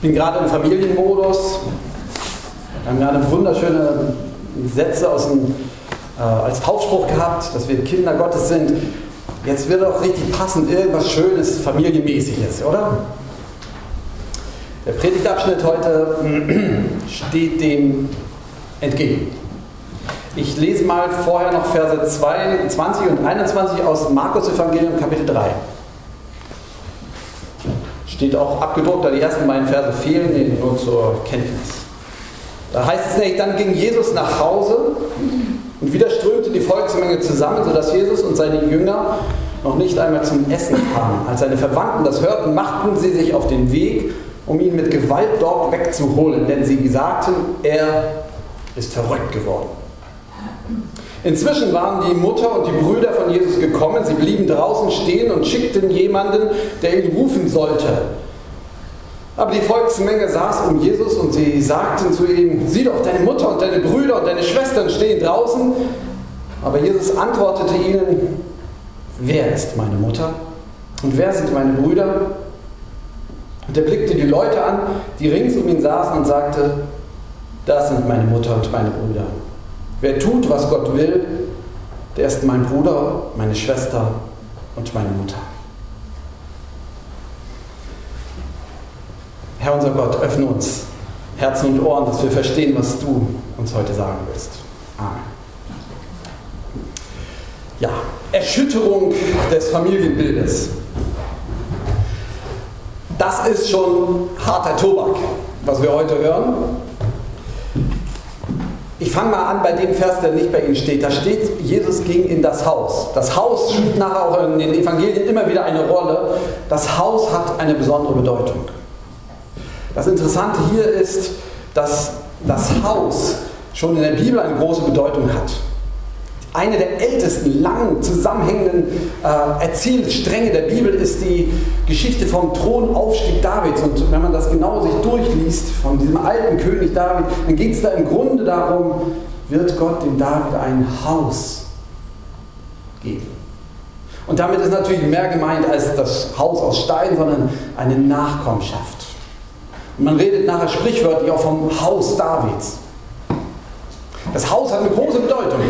Ich bin gerade im Familienmodus. Wir haben gerade wunderschöne Sätze aus dem, äh, als Hauptspruch gehabt, dass wir Kinder Gottes sind. Jetzt wird auch richtig passend irgendwas Schönes, Familienmäßiges, oder? Der Predigtabschnitt heute steht dem entgegen. Ich lese mal vorher noch Verse 22 und 21 aus Markus Evangelium Kapitel 3. Steht auch abgedruckt, da die ersten beiden Verse fehlen, nur zur Kenntnis. Da heißt es nämlich, dann ging Jesus nach Hause und wieder strömte die Volksmenge zusammen, sodass Jesus und seine Jünger noch nicht einmal zum Essen kamen. Als seine Verwandten das hörten, machten sie sich auf den Weg, um ihn mit Gewalt dort wegzuholen, denn sie sagten, er ist verrückt geworden. Inzwischen waren die Mutter und die Brüder von Jesus gekommen. Sie blieben draußen stehen und schickten jemanden, der ihn rufen sollte. Aber die Volksmenge saß um Jesus und sie sagten zu ihm, sieh doch, deine Mutter und deine Brüder und deine Schwestern stehen draußen. Aber Jesus antwortete ihnen, wer ist meine Mutter und wer sind meine Brüder? Und er blickte die Leute an, die rings um ihn saßen und sagte, das sind meine Mutter und meine Brüder. Wer tut, was Gott will, der ist mein Bruder, meine Schwester und meine Mutter. Herr unser Gott, öffne uns Herzen und Ohren, dass wir verstehen, was du uns heute sagen willst. Amen. Ja, Erschütterung des Familienbildes. Das ist schon harter Tobak, was wir heute hören. Ich fange mal an bei dem Vers, der nicht bei Ihnen steht. Da steht, Jesus ging in das Haus. Das Haus spielt nachher auch in den Evangelien immer wieder eine Rolle. Das Haus hat eine besondere Bedeutung. Das Interessante hier ist, dass das Haus schon in der Bibel eine große Bedeutung hat eine der ältesten, lang zusammenhängenden äh, Erzählstränge der Bibel ist die Geschichte vom Thronaufstieg Davids. Und wenn man das genau sich durchliest, von diesem alten König David, dann geht es da im Grunde darum, wird Gott dem David ein Haus geben. Und damit ist natürlich mehr gemeint als das Haus aus Stein, sondern eine Nachkommenschaft. Und man redet nachher sprichwörtlich auch vom Haus Davids. Das Haus hat eine große Bedeutung.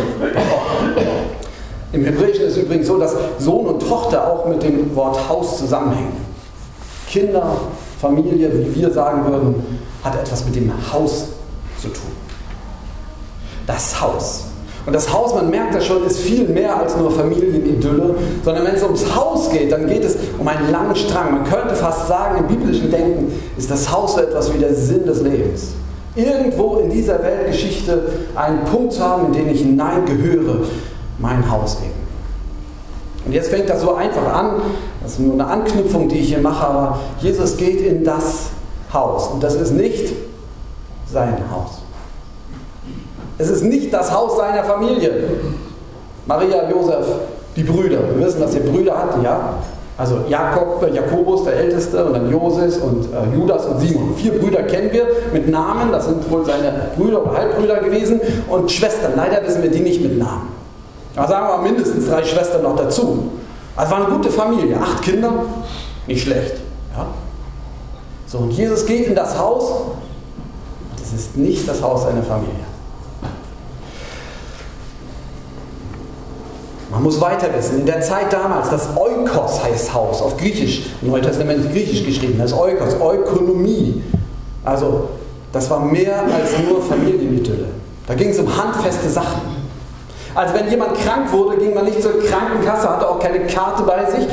Im Hebräischen ist es übrigens so, dass Sohn und Tochter auch mit dem Wort Haus zusammenhängen. Kinder, Familie, wie wir sagen würden, hat etwas mit dem Haus zu tun. Das Haus. Und das Haus, man merkt das schon, ist viel mehr als nur Familienidylle, sondern wenn es ums Haus geht, dann geht es um einen langen Strang. Man könnte fast sagen, im biblischen Denken ist das Haus so etwas wie der Sinn des Lebens irgendwo in dieser Weltgeschichte einen Punkt zu haben, in den ich hineingehöre, mein Haus eben. Und jetzt fängt das so einfach an, das ist nur eine Anknüpfung, die ich hier mache, aber Jesus geht in das Haus und das ist nicht sein Haus. Es ist nicht das Haus seiner Familie. Maria, Josef, die Brüder. Wir wissen, dass er Brüder hatte, ja? Also Jakob, äh, Jakobus, der Älteste, und dann Joses und äh, Judas und Simon. Vier Brüder kennen wir mit Namen, das sind wohl seine Brüder oder Halbbrüder gewesen. Und Schwestern, leider wissen wir die nicht mit Namen. Da sagen wir mindestens drei Schwestern noch dazu. Also war eine gute Familie, acht Kinder, nicht schlecht. Ja? So, und Jesus geht in das Haus, das ist nicht das Haus seiner Familie. Man muss weiter wissen. In der Zeit damals, das Oikos heißt Haus, auf Griechisch, im Neuen Testament ist Griechisch geschrieben, das Oikos, Ökonomie. Also, das war mehr als nur Familienidylle. Da ging es um handfeste Sachen. Also, wenn jemand krank wurde, ging man nicht zur Krankenkasse, hatte auch keine Karte bei sich,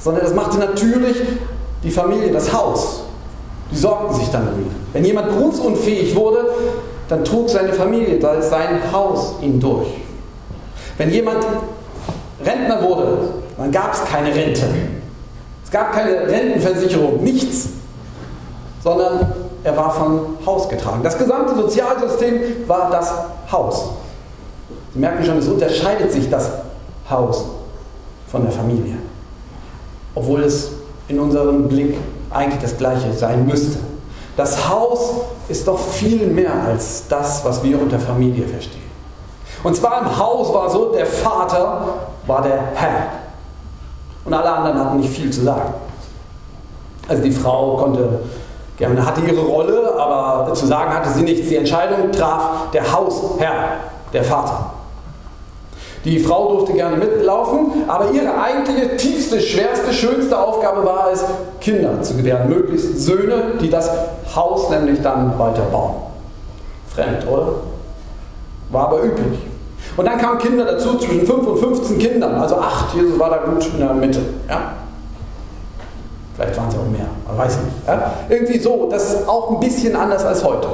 sondern das machte natürlich die Familie, das Haus. Die sorgten sich dann um ihn. Wenn jemand berufsunfähig wurde, dann trug seine Familie, sein Haus ihn durch. Wenn jemand Rentner wurde, dann gab es keine Rente. Es gab keine Rentenversicherung, nichts, sondern er war von Haus getragen. Das gesamte Sozialsystem war das Haus. Sie merken schon, es unterscheidet sich das Haus von der Familie. Obwohl es in unserem Blick eigentlich das gleiche sein müsste. Das Haus ist doch viel mehr als das, was wir unter Familie verstehen. Und zwar im Haus war so, der Vater war der Herr. Und alle anderen hatten nicht viel zu sagen. Also die Frau konnte Gerne hatte ihre Rolle, aber zu sagen hatte sie nichts. Die Entscheidung traf der Hausherr, der Vater. Die Frau durfte gerne mitlaufen, aber ihre eigentliche, tiefste, schwerste, schönste Aufgabe war es, Kinder zu gebären, möglichst Söhne, die das Haus nämlich dann weiter bauen. Fremd, oder? War aber üblich. Und dann kamen Kinder dazu, zwischen 5 und 15 Kindern, also 8, Jesus war da gut in der Mitte. Ja? Vielleicht waren es auch mehr, man weiß nicht. Ja? Irgendwie so, das ist auch ein bisschen anders als heute.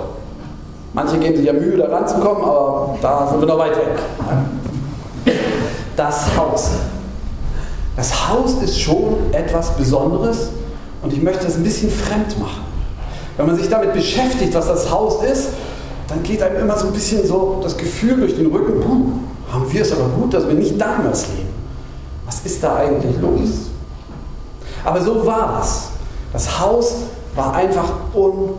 Manche geben sich ja Mühe, da ranzukommen, aber da sind wir noch weit weg. Das Haus. Das Haus ist schon etwas Besonderes und ich möchte es ein bisschen fremd machen. Wenn man sich damit beschäftigt, was das Haus ist, dann geht einem immer so ein bisschen so das Gefühl durch den Rücken, haben wir es aber gut, dass wir nicht damals leben. Was ist da eigentlich los? Aber so war es. Das Haus war einfach un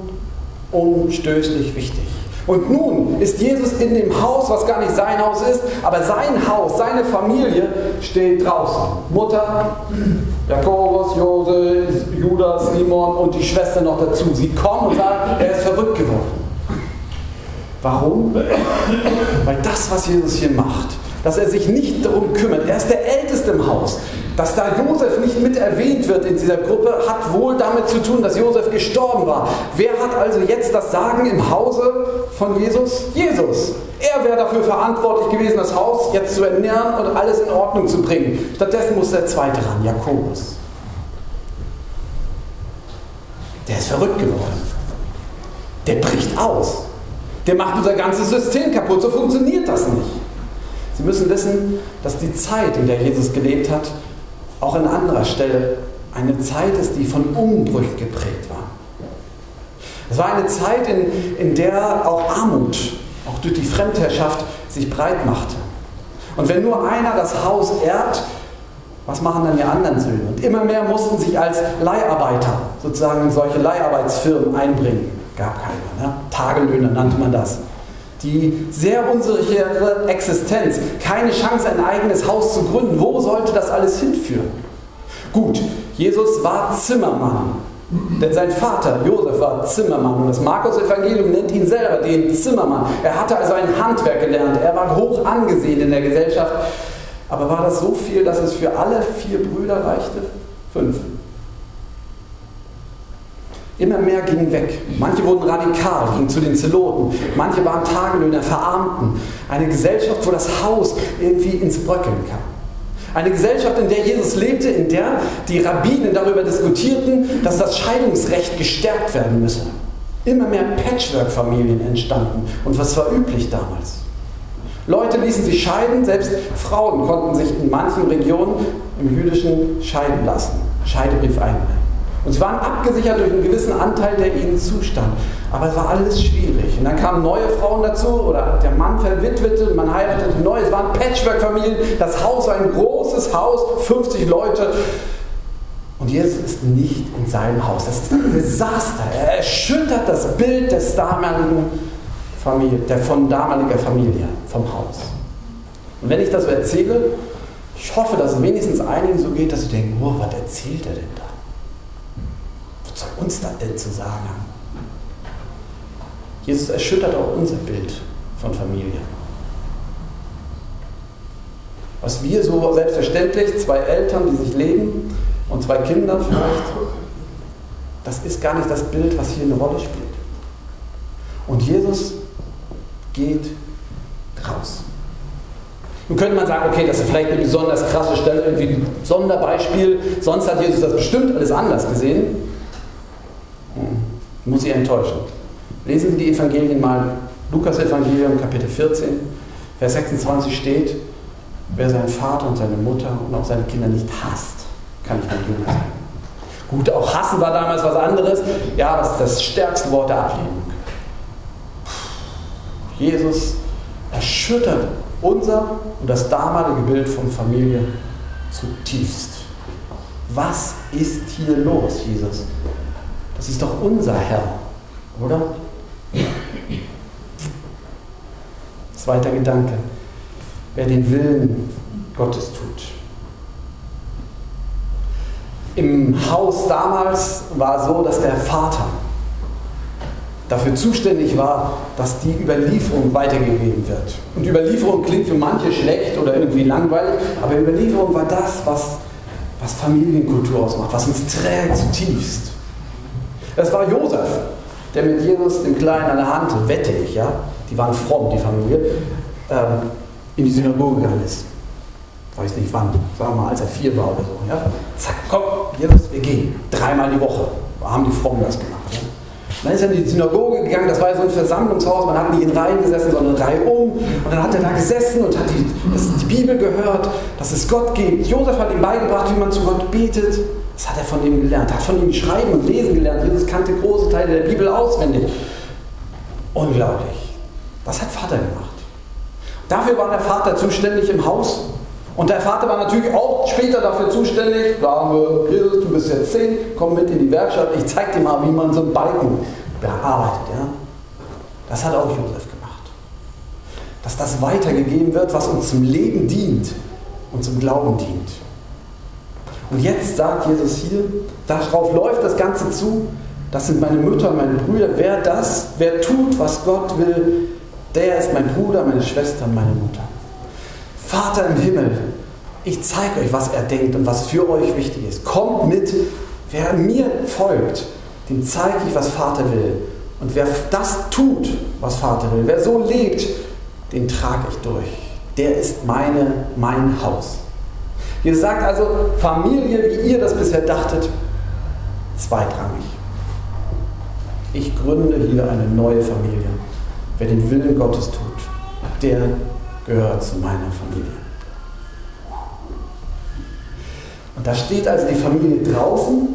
unstößlich wichtig. Und nun ist Jesus in dem Haus, was gar nicht sein Haus ist, aber sein Haus, seine Familie steht draußen. Mutter, Jakobus, Josef, Judas, Simon und die Schwester noch dazu. Sie kommen und sagen, er ist verrückt geworden. Warum? Weil das, was Jesus hier macht, dass er sich nicht darum kümmert, er ist der Älteste im Haus. Dass da Josef nicht mit erwähnt wird in dieser Gruppe, hat wohl damit zu tun, dass Josef gestorben war. Wer hat also jetzt das Sagen im Hause von Jesus? Jesus. Er wäre dafür verantwortlich gewesen, das Haus jetzt zu ernähren und alles in Ordnung zu bringen. Stattdessen muss der Zweite ran, Jakobus. Der ist verrückt geworden. Der bricht aus. Der macht unser ganzes System kaputt. So funktioniert das nicht. Sie müssen wissen, dass die Zeit, in der Jesus gelebt hat, auch an anderer Stelle eine Zeit ist, die von Umbrüchen geprägt war. Es war eine Zeit, in, in der auch Armut, auch durch die Fremdherrschaft, sich breit machte. Und wenn nur einer das Haus erbt, was machen dann die anderen Söhne? Und immer mehr mussten sich als Leiharbeiter sozusagen in solche Leiharbeitsfirmen einbringen. Gab keiner. Ne? Tagelöhner nannte man das die sehr unsichere Existenz, keine Chance, ein eigenes Haus zu gründen. Wo sollte das alles hinführen? Gut, Jesus war Zimmermann, denn sein Vater Josef war Zimmermann und das Markus-Evangelium nennt ihn selber den Zimmermann. Er hatte also ein Handwerk gelernt, er war hoch angesehen in der Gesellschaft. Aber war das so viel, dass es für alle vier Brüder reichte? Fünf. Immer mehr gingen weg. Manche wurden radikal, gingen zu den Zeloten. Manche waren Tagelöhner, verarmten. Eine Gesellschaft, wo das Haus irgendwie ins Bröckeln kam. Eine Gesellschaft, in der Jesus lebte, in der die Rabbinen darüber diskutierten, dass das Scheidungsrecht gestärkt werden müsse. Immer mehr Patchwork-Familien entstanden. Und was war üblich damals? Leute ließen sich scheiden, selbst Frauen konnten sich in manchen Regionen im Jüdischen scheiden lassen, Scheidebrief einbringen. Und sie waren abgesichert durch einen gewissen Anteil, der ihnen zustand. Aber es war alles schwierig. Und dann kamen neue Frauen dazu oder der Mann verwitwete, man heiratete neu. Es waren Patchwork-Familien. Das Haus war ein großes Haus, 50 Leute. Und Jesus ist nicht in seinem Haus. Das ist ein Desaster. Er erschüttert das Bild des damaligen Familie, der von damaliger Familie, vom Haus. Und wenn ich das so erzähle, ich hoffe, dass es wenigstens einigen so geht, dass sie denken, oh, was erzählt er denn da? Soll uns das denn zu sagen haben? Jesus erschüttert auch unser Bild von Familie. Was wir so selbstverständlich, zwei Eltern, die sich leben und zwei Kinder vielleicht, das ist gar nicht das Bild, was hier eine Rolle spielt. Und Jesus geht raus. Nun könnte man sagen, okay, das ist vielleicht eine besonders krasse Stelle, irgendwie ein Sonderbeispiel, sonst hat Jesus das bestimmt alles anders gesehen. Muss ich enttäuschen. Lesen Sie die Evangelien mal. Lukas Evangelium, Kapitel 14, Vers 26 steht, wer seinen Vater und seine Mutter und auch seine Kinder nicht hasst, kann nicht mein Jünger sein. Gut, auch hassen war damals was anderes. Ja, das ist das stärkste Wort der Ablehnung. Jesus erschüttert unser und das damalige Bild von Familie zutiefst. Was ist hier los, Jesus? Das ist doch unser Herr, oder? Zweiter Gedanke. Wer den Willen Gottes tut. Im Haus damals war so, dass der Vater dafür zuständig war, dass die Überlieferung weitergegeben wird. Und Überlieferung klingt für manche schlecht oder irgendwie langweilig, aber Überlieferung war das, was, was Familienkultur ausmacht, was uns trägt zutiefst. Es war Josef, der mit Jesus, dem Kleinen an der Hand, wette ich, ja, die waren fromm, die Familie, ähm, in die Synagoge gegangen ist. Weiß nicht wann, sagen wir mal, als er vier war oder so. Ja? Zack, komm, Jesus, wir gehen. Dreimal die Woche haben die Frommen das gemacht. Ja? Dann ist er in die Synagoge gegangen, das war so ein Versammlungshaus, man hat nicht in Reihen gesessen, sondern Reihe um. Und dann hat er da gesessen und hat die, das, die Bibel gehört, dass es Gott gibt. Josef hat ihm beigebracht, wie man zu Gott betet. Das hat er von ihm gelernt. Er hat von ihm schreiben und lesen gelernt. Jesus kannte große Teile der Bibel auswendig. Unglaublich. Das hat Vater gemacht. Dafür war der Vater zuständig im Haus. Und der Vater war natürlich auch später dafür zuständig. Haben wir, Jesus, du bist jetzt zehn, komm mit in die Werkstatt, ich zeig dir mal, wie man so einen Balken bearbeitet. Ja? Das hat auch Josef gemacht. Dass das weitergegeben wird, was uns zum Leben dient und zum Glauben dient. Und jetzt sagt Jesus hier, darauf läuft das Ganze zu, das sind meine Mütter, meine Brüder. Wer das, wer tut, was Gott will, der ist mein Bruder, meine Schwester, meine Mutter. Vater im Himmel, ich zeige euch, was er denkt und was für euch wichtig ist. Kommt mit, wer mir folgt, dem zeige ich, was Vater will. Und wer das tut, was Vater will, wer so lebt, den trage ich durch. Der ist meine, mein Haus. Ihr sagt also, Familie, wie ihr das bisher dachtet, zweitrangig. Ich gründe hier eine neue Familie. Wer den Willen Gottes tut, der gehört zu meiner Familie. Und da steht also die Familie draußen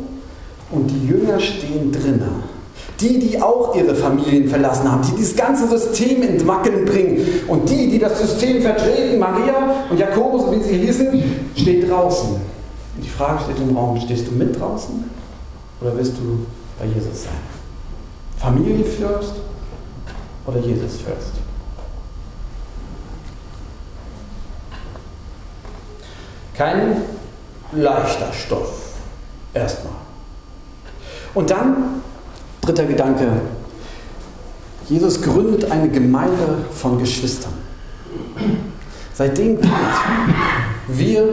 und die Jünger stehen drinnen. Die, die auch ihre Familien verlassen haben, die dieses ganze System in Wackeln bringen. Und die, die das System vertreten, Maria und Jakobus, wie sie hießen, stehen draußen. Und die Frage steht im Raum, stehst du mit draußen oder wirst du bei Jesus sein? Familie first oder Jesus first? Kein leichter Stoff. Erstmal. Und dann, dritter Gedanke, Jesus gründet eine Gemeinde von Geschwistern. Seitdem gilt, wir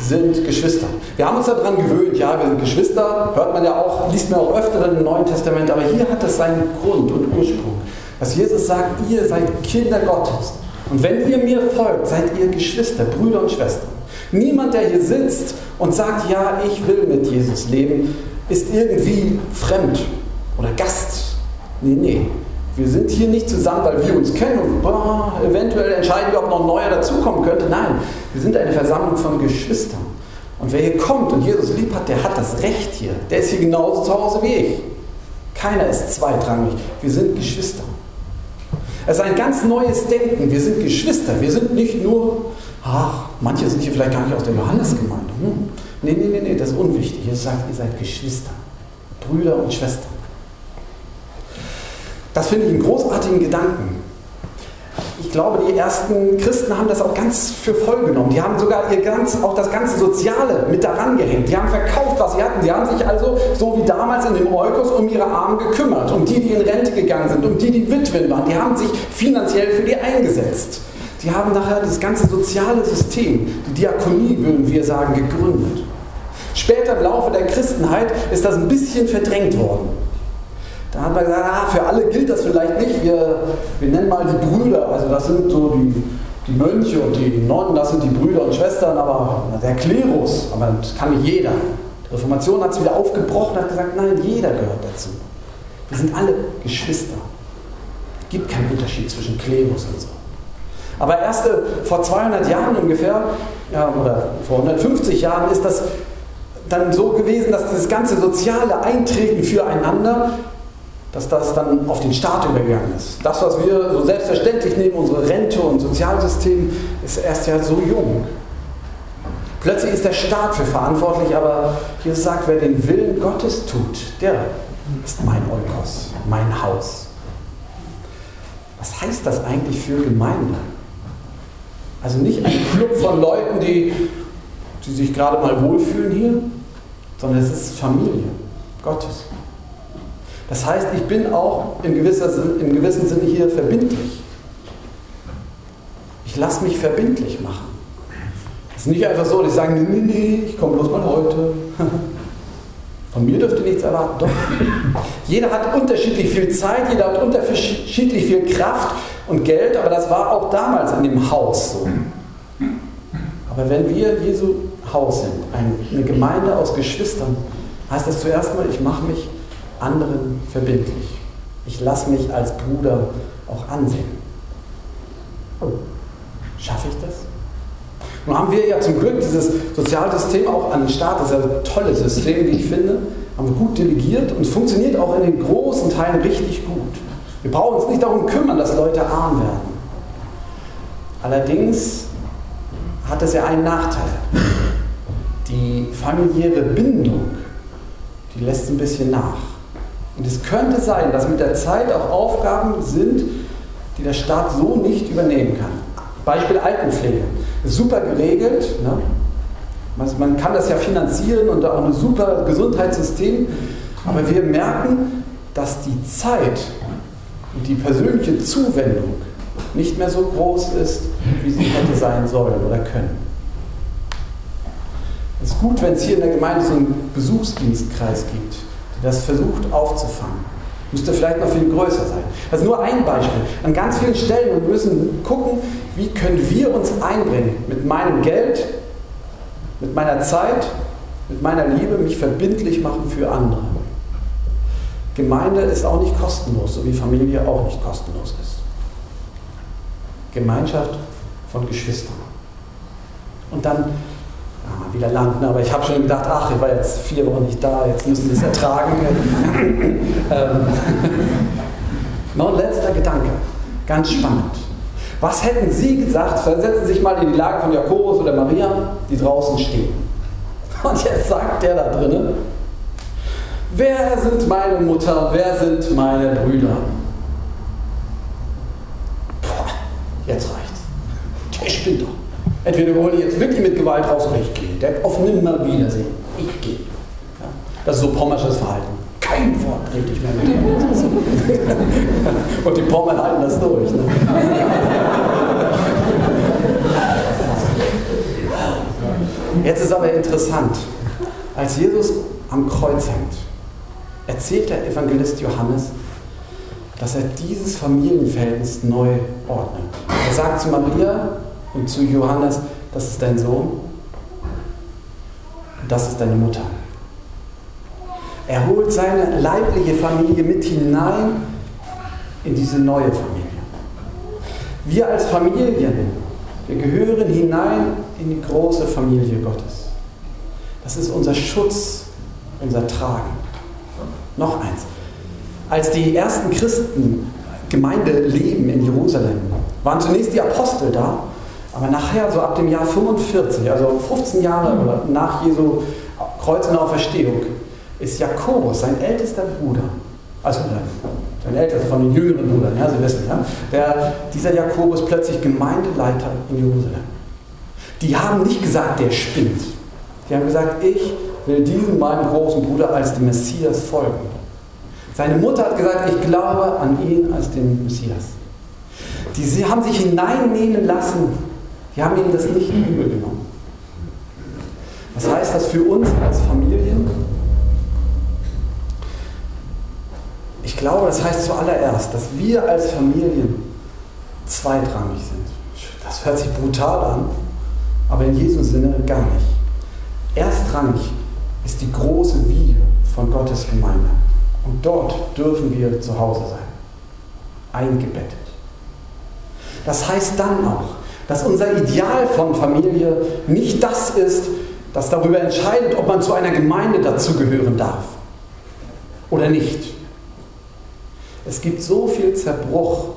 sind Geschwister. Wir haben uns daran gewöhnt, ja, wir sind Geschwister, hört man ja auch, liest man auch öfter im Neuen Testament, aber hier hat es seinen Grund und Ursprung. Dass Jesus sagt, ihr seid Kinder Gottes. Und wenn ihr mir folgt, seid ihr Geschwister, Brüder und Schwestern. Niemand, der hier sitzt und sagt, ja, ich will mit Jesus leben, ist irgendwie fremd oder Gast. Nee, nee. Wir sind hier nicht zusammen, weil wir uns kennen und boah, eventuell entscheiden wir, ob noch ein neuer dazukommen könnte. Nein, wir sind eine Versammlung von Geschwistern. Und wer hier kommt und Jesus lieb hat, der hat das Recht hier. Der ist hier genauso zu Hause wie ich. Keiner ist zweitrangig. Wir sind Geschwister. Es ist ein ganz neues Denken. Wir sind Geschwister. Wir sind nicht nur ach, manche sind hier vielleicht gar nicht aus der Johannesgemeinde. Hm. Nee, nee, nee, nee, das ist unwichtig. Jesus sagt, ihr seid Geschwister, Brüder und Schwestern. Das finde ich einen großartigen Gedanken. Ich glaube, die ersten Christen haben das auch ganz für voll genommen. Die haben sogar ihr ganz, auch das ganze Soziale mit daran gehängt. Die haben verkauft, was sie hatten. Die haben sich also, so wie damals in dem Eukos, um ihre Armen gekümmert. Um die, die in Rente gegangen sind, um die, die Witwen waren. Die haben sich finanziell für die eingesetzt. Die haben nachher das ganze soziale System, die Diakonie, würden wir sagen, gegründet. Später im Laufe der Christenheit ist das ein bisschen verdrängt worden. Da hat man gesagt, ah, für alle gilt das vielleicht nicht. Wir, wir nennen mal die Brüder, also das sind so die, die Mönche und die Nonnen, das sind die Brüder und Schwestern, aber der Klerus, aber das kann nicht jeder. Die Reformation hat es wieder aufgebrochen hat gesagt, nein, jeder gehört dazu. Wir sind alle Geschwister. Es gibt keinen Unterschied zwischen Klerus und so. Aber erst äh, vor 200 Jahren ungefähr, ja, oder vor 150 Jahren, ist das dann so gewesen, dass dieses ganze soziale Eintreten füreinander, dass das dann auf den Staat übergegangen ist. Das, was wir so selbstverständlich nehmen, unsere Rente und Sozialsystem, ist erst ja so jung. Plötzlich ist der Staat für verantwortlich, aber Jesus sagt, wer den Willen Gottes tut, der ist mein Eukos, mein Haus. Was heißt das eigentlich für Gemeinde? Also nicht ein Club von Leuten, die, die sich gerade mal wohlfühlen hier, sondern es ist Familie Gottes. Das heißt, ich bin auch in, gewisser, im gewissen Sinne hier verbindlich. Ich lasse mich verbindlich machen. Es ist nicht einfach so, dass ich sage, nee, nee, nee, ich komme bloß mal heute. Von mir dürft ihr nichts erwarten. Doch. Jeder hat unterschiedlich viel Zeit, jeder hat unterschiedlich viel Kraft und Geld, aber das war auch damals in dem Haus so. Aber wenn wir Jesu Haus sind, eine Gemeinde aus Geschwistern, heißt das zuerst mal, ich mache mich anderen verbindlich. Ich lasse mich als Bruder auch ansehen. Schaffe ich das? Nun haben wir ja zum Glück dieses Sozialsystem auch an den Staat, das ist ein tolles System, wie ich finde, haben wir gut delegiert und funktioniert auch in den großen Teilen richtig gut. Wir brauchen uns nicht darum kümmern, dass Leute arm werden. Allerdings hat es ja einen Nachteil. Die familiäre Bindung, die lässt ein bisschen nach. Und es könnte sein, dass mit der Zeit auch Aufgaben sind, die der Staat so nicht übernehmen kann. Beispiel Altenpflege. Super geregelt. Ne? Man kann das ja finanzieren und auch ein super Gesundheitssystem. Aber wir merken, dass die Zeit und die persönliche Zuwendung nicht mehr so groß ist, wie sie hätte sein sollen oder können. Es ist gut, wenn es hier in der Gemeinde so einen Besuchsdienstkreis gibt, das versucht aufzufangen. Müsste vielleicht noch viel größer sein. Das ist nur ein Beispiel. An ganz vielen Stellen wir müssen gucken, wie können wir uns einbringen mit meinem Geld, mit meiner Zeit, mit meiner Liebe, mich verbindlich machen für andere. Gemeinde ist auch nicht kostenlos, so wie Familie auch nicht kostenlos ist. Gemeinschaft von Geschwistern. Und dann wieder landen, aber ich habe schon gedacht, ach, ich war jetzt vier Wochen nicht da, jetzt müssen Sie es ertragen. ähm, noch ein letzter Gedanke, ganz spannend. Was hätten Sie gesagt, versetzen Sie sich mal in die Lage von Jakobus oder Maria, die draußen stehen. Und jetzt sagt der da drinnen, wer sind meine Mutter, wer sind meine Brüder? Boah, jetzt reicht's. Der spinnt doch. Entweder wir ihn jetzt wirklich mit Gewalt raus oder ich gehe. Der auf Nimmerwiedersehen. Ich gehe. Ja, das ist so pommersches Verhalten. Kein Wort rede ich mehr mit dem. Und die Pommern halten das durch. Ne? Jetzt ist aber interessant. Als Jesus am Kreuz hängt, erzählt der Evangelist Johannes, dass er dieses Familienverhältnis neu ordnet. Er sagt zu Maria, und zu Johannes, das ist dein Sohn und das ist deine Mutter. Er holt seine leibliche Familie mit hinein in diese neue Familie. Wir als Familien, wir gehören hinein in die große Familie Gottes. Das ist unser Schutz, unser Tragen. Noch eins. Als die ersten Christen Gemeinde leben in Jerusalem, waren zunächst die Apostel da aber nachher, so ab dem Jahr 45, also 15 Jahre nach Jesu Kreuz und Auferstehung, ist Jakobus, sein ältester Bruder, also sein ältester von den jüngeren Brüdern, ja, Sie wissen, ja, der, dieser Jakobus plötzlich Gemeindeleiter in Jerusalem. Die haben nicht gesagt, der spinnt. Die haben gesagt, ich will diesem meinem großen Bruder als dem Messias folgen. Seine Mutter hat gesagt, ich glaube an ihn als den Messias. Die haben sich hineinnehmen lassen die haben ihnen das nicht übel genommen. Was heißt das für uns als Familien? Ich glaube, das heißt zuallererst, dass wir als Familien zweitrangig sind. Das hört sich brutal an, aber in Jesu Sinne gar nicht. Erstrangig ist die große Wiege von Gottes Gemeinde. Und dort dürfen wir zu Hause sein, eingebettet. Das heißt dann auch, dass unser Ideal von Familie nicht das ist, das darüber entscheidet, ob man zu einer Gemeinde dazugehören darf oder nicht. Es gibt so viel Zerbruch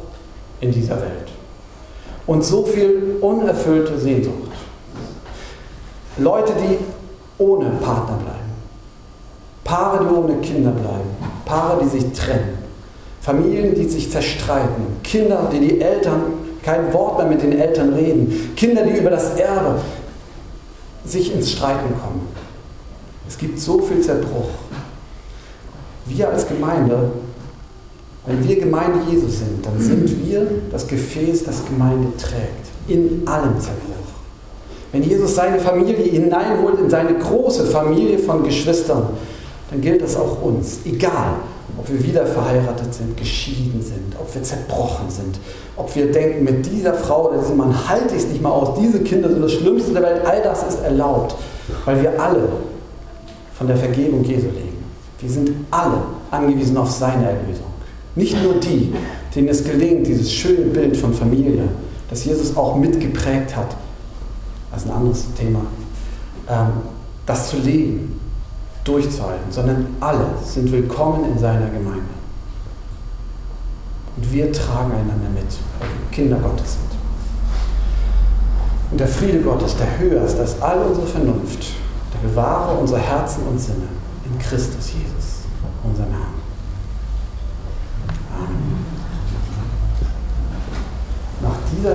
in dieser Welt und so viel unerfüllte Sehnsucht. Leute, die ohne Partner bleiben, Paare, die ohne Kinder bleiben, Paare, die sich trennen, Familien, die sich zerstreiten, Kinder, die die Eltern kein Wort mehr mit den Eltern reden, Kinder, die über das Erbe sich ins Streiten kommen. Es gibt so viel Zerbruch. Wir als Gemeinde, wenn wir Gemeinde Jesus sind, dann sind wir das Gefäß, das Gemeinde trägt. In allem Zerbruch. Wenn Jesus seine Familie hineinholt in seine große Familie von Geschwistern, dann gilt das auch uns. Egal, ob wir wieder verheiratet sind, geschieden sind, ob wir zerbrochen sind, ob wir denken, mit dieser Frau oder diesem Mann halte ich es nicht mal aus, diese Kinder sind das Schlimmste der Welt, all das ist erlaubt, weil wir alle von der Vergebung Jesu leben. Wir sind alle angewiesen auf seine Erlösung. Nicht nur die, denen es gelingt, dieses schöne Bild von Familie, das Jesus auch mitgeprägt hat, das ist ein anderes Thema, ähm, das zu leben, durchzuhalten, sondern alle sind willkommen in seiner Gemeinde. Und wir tragen einander mit, weil wir Kinder Gottes sind. Und der Friede Gottes, der höher ist als all unsere Vernunft, der bewahre unsere Herzen und Sinne in Christus Jesus, unser Name. Amen. Nach dieser